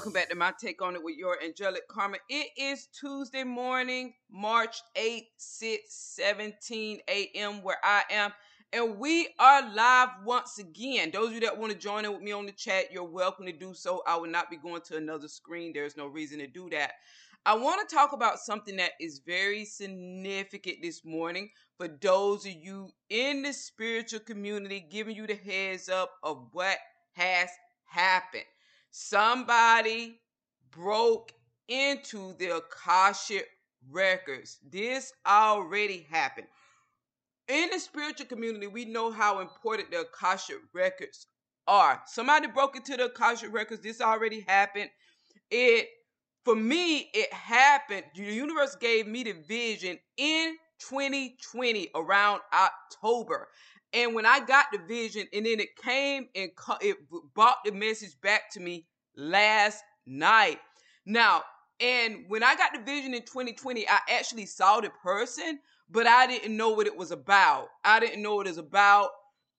Welcome back to my take on it with your angelic karma. It is Tuesday morning, March 8th, 6 17 a.m., where I am, and we are live once again. Those of you that want to join in with me on the chat, you're welcome to do so. I will not be going to another screen, there's no reason to do that. I want to talk about something that is very significant this morning for those of you in the spiritual community, giving you the heads up of what has happened somebody broke into the Akashic records. This already happened. In the spiritual community, we know how important the Akashic records are. Somebody broke into the Akashic records. This already happened. It for me, it happened. The universe gave me the vision in 2020 around October. And when I got the vision, and then it came and it brought the message back to me last night. Now, and when I got the vision in 2020, I actually saw the person, but I didn't know what it was about. I didn't know what it was about,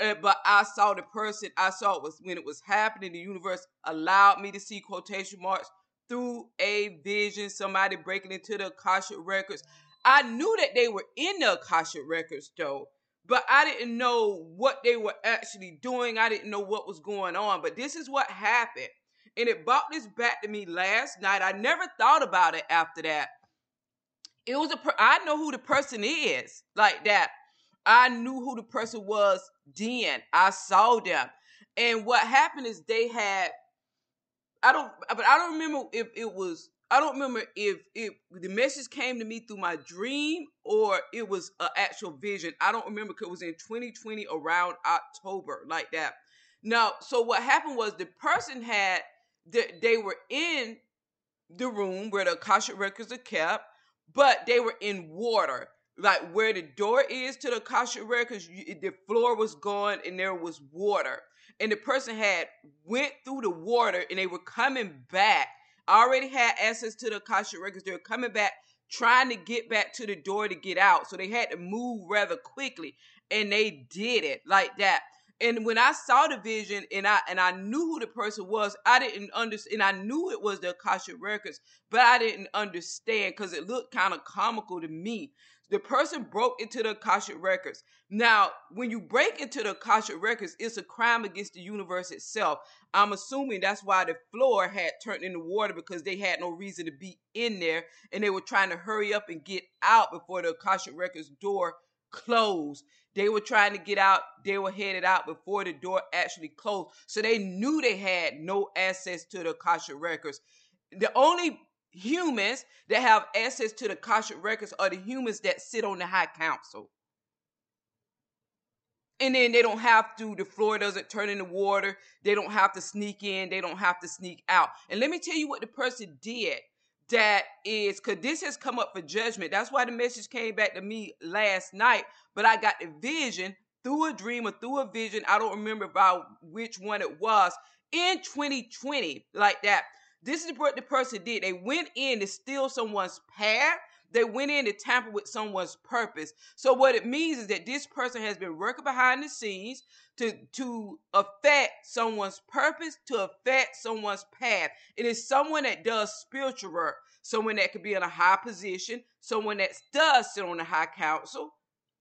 uh, but I saw the person. I saw it was when it was happening. The universe allowed me to see quotation marks through a vision. Somebody breaking into the Akashic records. I knew that they were in the Akashic records though but I didn't know what they were actually doing. I didn't know what was going on. But this is what happened. And it brought this back to me last night. I never thought about it after that. It was a per- I know who the person is like that. I knew who the person was then. I saw them. And what happened is they had I don't but I don't remember if it was I don't remember if it the message came to me through my dream or it was an actual vision. I don't remember because it was in 2020 around October, like that. Now, so what happened was the person had that they were in the room where the Akashic records are kept, but they were in water. Like where the door is to the Akashic records, you, the floor was gone and there was water. And the person had went through the water and they were coming back already had access to the Akashic records. They were coming back, trying to get back to the door to get out. So they had to move rather quickly. And they did it like that. And when I saw the vision and I and I knew who the person was, I didn't understand. And I knew it was the Akashic records, but I didn't understand because it looked kind of comical to me. The person broke into the Akashic records. Now, when you break into the Akashic records, it's a crime against the universe itself. I'm assuming that's why the floor had turned into water because they had no reason to be in there and they were trying to hurry up and get out before the Akashic records door closed. They were trying to get out, they were headed out before the door actually closed. So they knew they had no access to the Akashic records. The only humans that have access to the Akashic records are the humans that sit on the high council. And then they don't have to, the floor doesn't turn into water. They don't have to sneak in. They don't have to sneak out. And let me tell you what the person did that is, because this has come up for judgment. That's why the message came back to me last night. But I got the vision through a dream or through a vision. I don't remember about which one it was. in 2020 like that. This is what the person did. They went in to steal someone's path. They went in to tamper with someone's purpose. So what it means is that this person has been working behind the scenes to to affect someone's purpose, to affect someone's path. It is someone that does spiritual work, someone that could be in a high position, someone that does sit on the high council,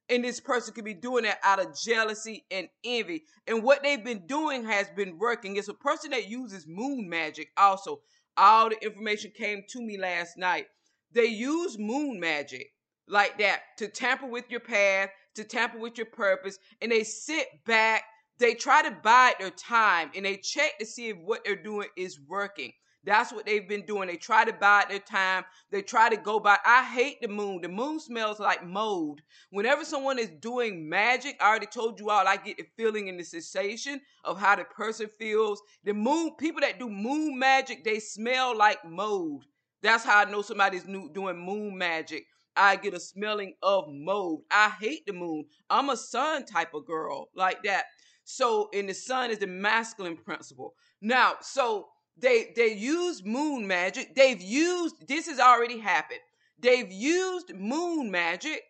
and this person could be doing that out of jealousy and envy. And what they've been doing has been working. It's a person that uses moon magic also. All the information came to me last night. They use moon magic like that to tamper with your path, to tamper with your purpose, and they sit back. They try to bide their time and they check to see if what they're doing is working. That's what they've been doing. They try to bide their time. They try to go by. I hate the moon. The moon smells like mold. Whenever someone is doing magic, I already told you all, I get the feeling and the sensation of how the person feels. The moon, people that do moon magic, they smell like mold. That's how I know somebody's new, doing moon magic. I get a smelling of mold. I hate the moon. I'm a sun type of girl like that. So, and the sun is the masculine principle. Now, so they they use moon magic. They've used this has already happened. They've used moon magic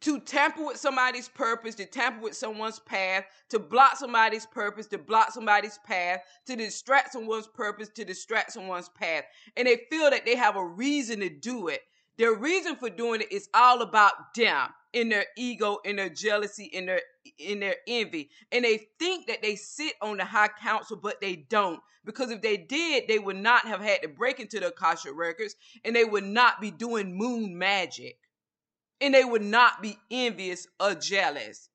to tamper with somebody's purpose, to tamper with someone's path, to block somebody's purpose, to block somebody's path, to distract someone's purpose, to distract someone's path. And they feel that they have a reason to do it. Their reason for doing it is all about them in their ego, in their jealousy, in their in their envy. And they think that they sit on the high council, but they don't. Because if they did, they would not have had to break into the Akasha records and they would not be doing moon magic. And they would not be envious or jealous.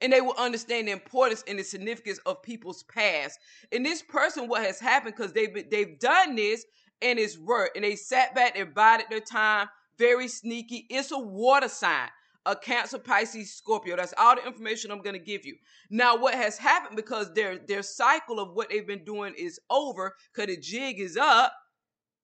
And they will understand the importance and the significance of people's past. And this person, what has happened, because they've they've done this and it's worked. And they sat back, they bided their time, very sneaky. It's a water sign a Cancer, Pisces, Scorpio. That's all the information I'm going to give you. Now, what has happened because their their cycle of what they've been doing is over, because the jig is up,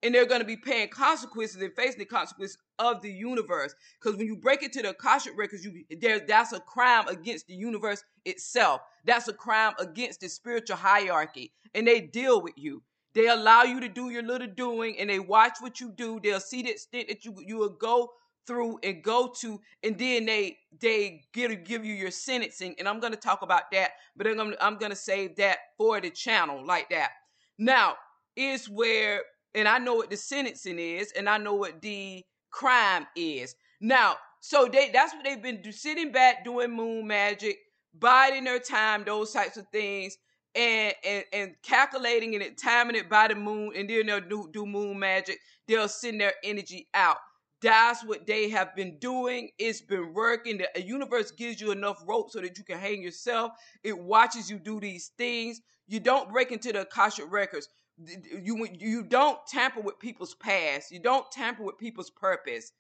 and they're going to be paying consequences and facing the consequences of the universe. Because when you break into the Akashic records, you there that's a crime against the universe itself. That's a crime against the spiritual hierarchy, and they deal with you. They allow you to do your little doing, and they watch what you do. They'll see the extent that you you will go through and go to, and then they they give to give you your sentencing, and I'm gonna talk about that, but I'm gonna, I'm gonna save that for the channel like that. Now is where, and I know what the sentencing is, and I know what the crime is. Now, so they that's what they've been do, sitting back doing moon magic, biding their time, those types of things. And, and, and calculating and timing it by the moon, and then they'll do, do moon magic. They'll send their energy out. That's what they have been doing. It's been working. The universe gives you enough rope so that you can hang yourself. It watches you do these things. You don't break into the Akashic records. You, you don't tamper with people's past. You don't tamper with people's purpose.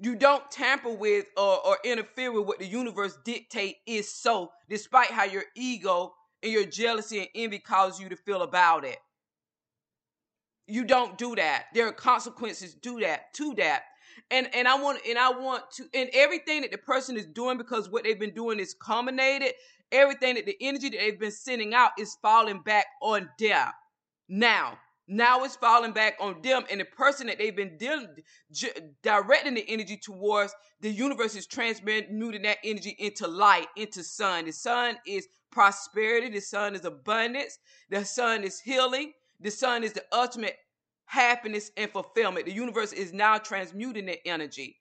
You don't tamper with or, or interfere with what the universe dictate is so, despite how your ego and your jealousy and envy cause you to feel about it. You don't do that. There are consequences do that, to that. And and I want and I want to and everything that the person is doing because what they've been doing is culminated. Everything that the energy that they've been sending out is falling back on them. Now, now it's falling back on them, and the person that they've been dealing, directing the energy towards, the universe is transmuting that energy into light, into sun. The sun is prosperity. The sun is abundance. The sun is healing. The sun is the ultimate happiness and fulfillment. The universe is now transmuting that energy.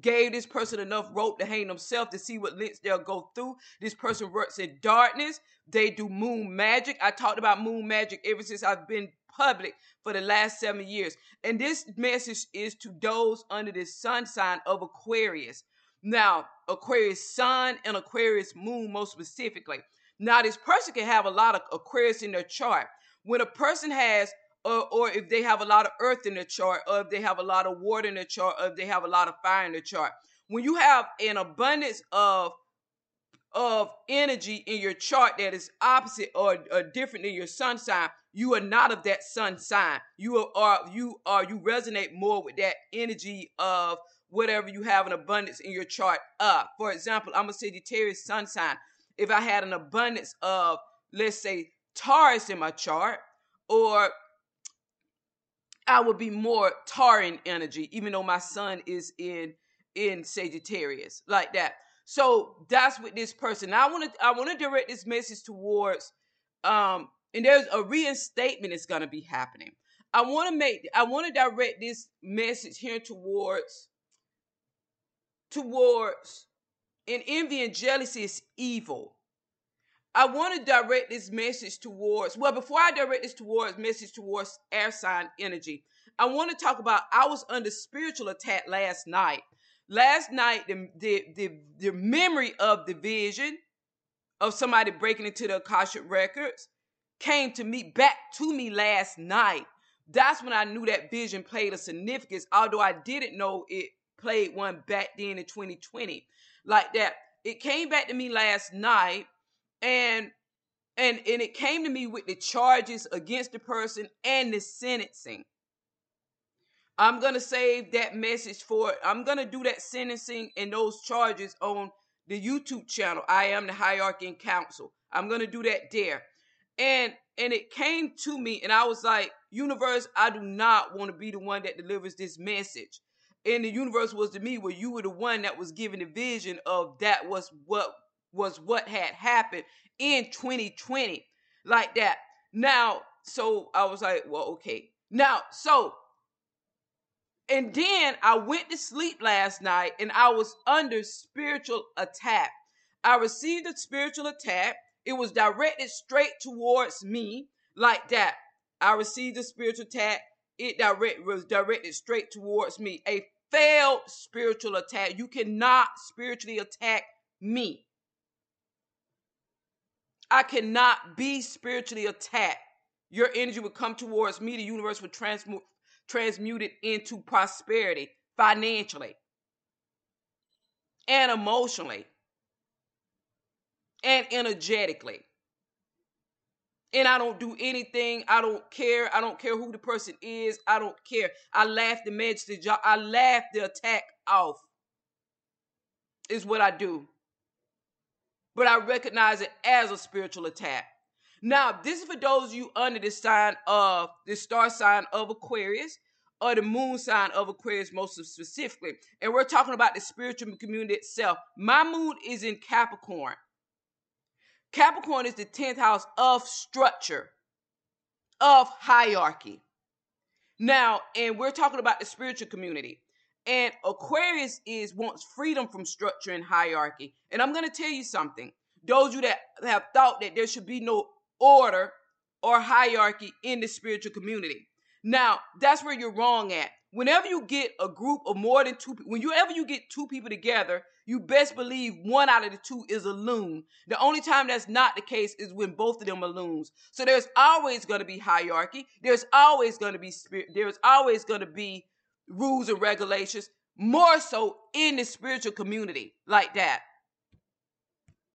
Gave this person enough rope to hang themselves to see what lengths they'll go through. This person works in darkness. They do moon magic. I talked about moon magic ever since I've been public for the last seven years. And this message is to those under the sun sign of Aquarius. Now, Aquarius sun and Aquarius moon, most specifically. Now, this person can have a lot of Aquarius in their chart when a person has or, or if they have a lot of earth in their chart, or if they have a lot of water in their chart, or if they have a lot of fire in their chart. When you have an abundance of of energy in your chart that is opposite or, or different than your sun sign, you are not of that sun sign. You are, are you are you resonate more with that energy of whatever you have an abundance in your chart of. For example, I'm a Sagittarius sun sign. If I had an abundance of, let's say, Taurus in my chart, or I would be more Taurean energy, even though my sun is in in Sagittarius, like that. So that's what this person. Now I want to I want to direct this message towards um and there's a reinstatement that's going to be happening. I want to make I want to direct this message here towards towards and envy and jealousy is evil. I want to direct this message towards, well, before I direct this towards message towards air sign energy, I want to talk about I was under spiritual attack last night. Last night, the, the, the, the memory of the vision of somebody breaking into the Akashic records came to me back to me last night. That's when I knew that vision played a significance, although I didn't know it played one back then in 2020. Like that. It came back to me last night and and and it came to me with the charges against the person and the sentencing. I'm gonna save that message for I'm gonna do that sentencing and those charges on the YouTube channel. I am the hierarchy and council. I'm gonna do that there. And and it came to me and I was like, universe, I do not want to be the one that delivers this message. And the universe was to me where you were the one that was given the vision of that was what was what had happened in 2020 like that. Now so i was like well okay. Now so and then i went to sleep last night and i was under spiritual attack. I received a spiritual attack. It was directed straight towards me like that. I received a spiritual attack. It direct was directed straight towards me. A failed spiritual attack. You cannot spiritually attack me I cannot be spiritually attacked. Your energy would come towards me. The universe would transmute, transmute it into prosperity financially and emotionally and energetically. And I don't do anything. I don't care. I don't care who the person is. I don't care. I laugh the message. I laugh the attack off. Is what I do but I recognize it as a spiritual attack. Now, this is for those you under the sign of the star sign of Aquarius or the moon sign of Aquarius, most specifically. And we're talking about the spiritual community itself. My moon is in Capricorn. Capricorn is the 10th house of structure, of hierarchy. Now, and we're talking about the spiritual community. And Aquarius is wants freedom from structure and hierarchy. And I'm going to tell you something. Those you that have thought that there should be no order or hierarchy in the spiritual community. Now, that's where you're wrong at. Whenever you get a group of more than two, whenever you get two people together, you best believe one out of the two is a loon. The only time that's not the case is when both of them are loons. So there's always going to be hierarchy. There's always going to be spirit. There's always going to be rules and regulations, more so in the spiritual community like that.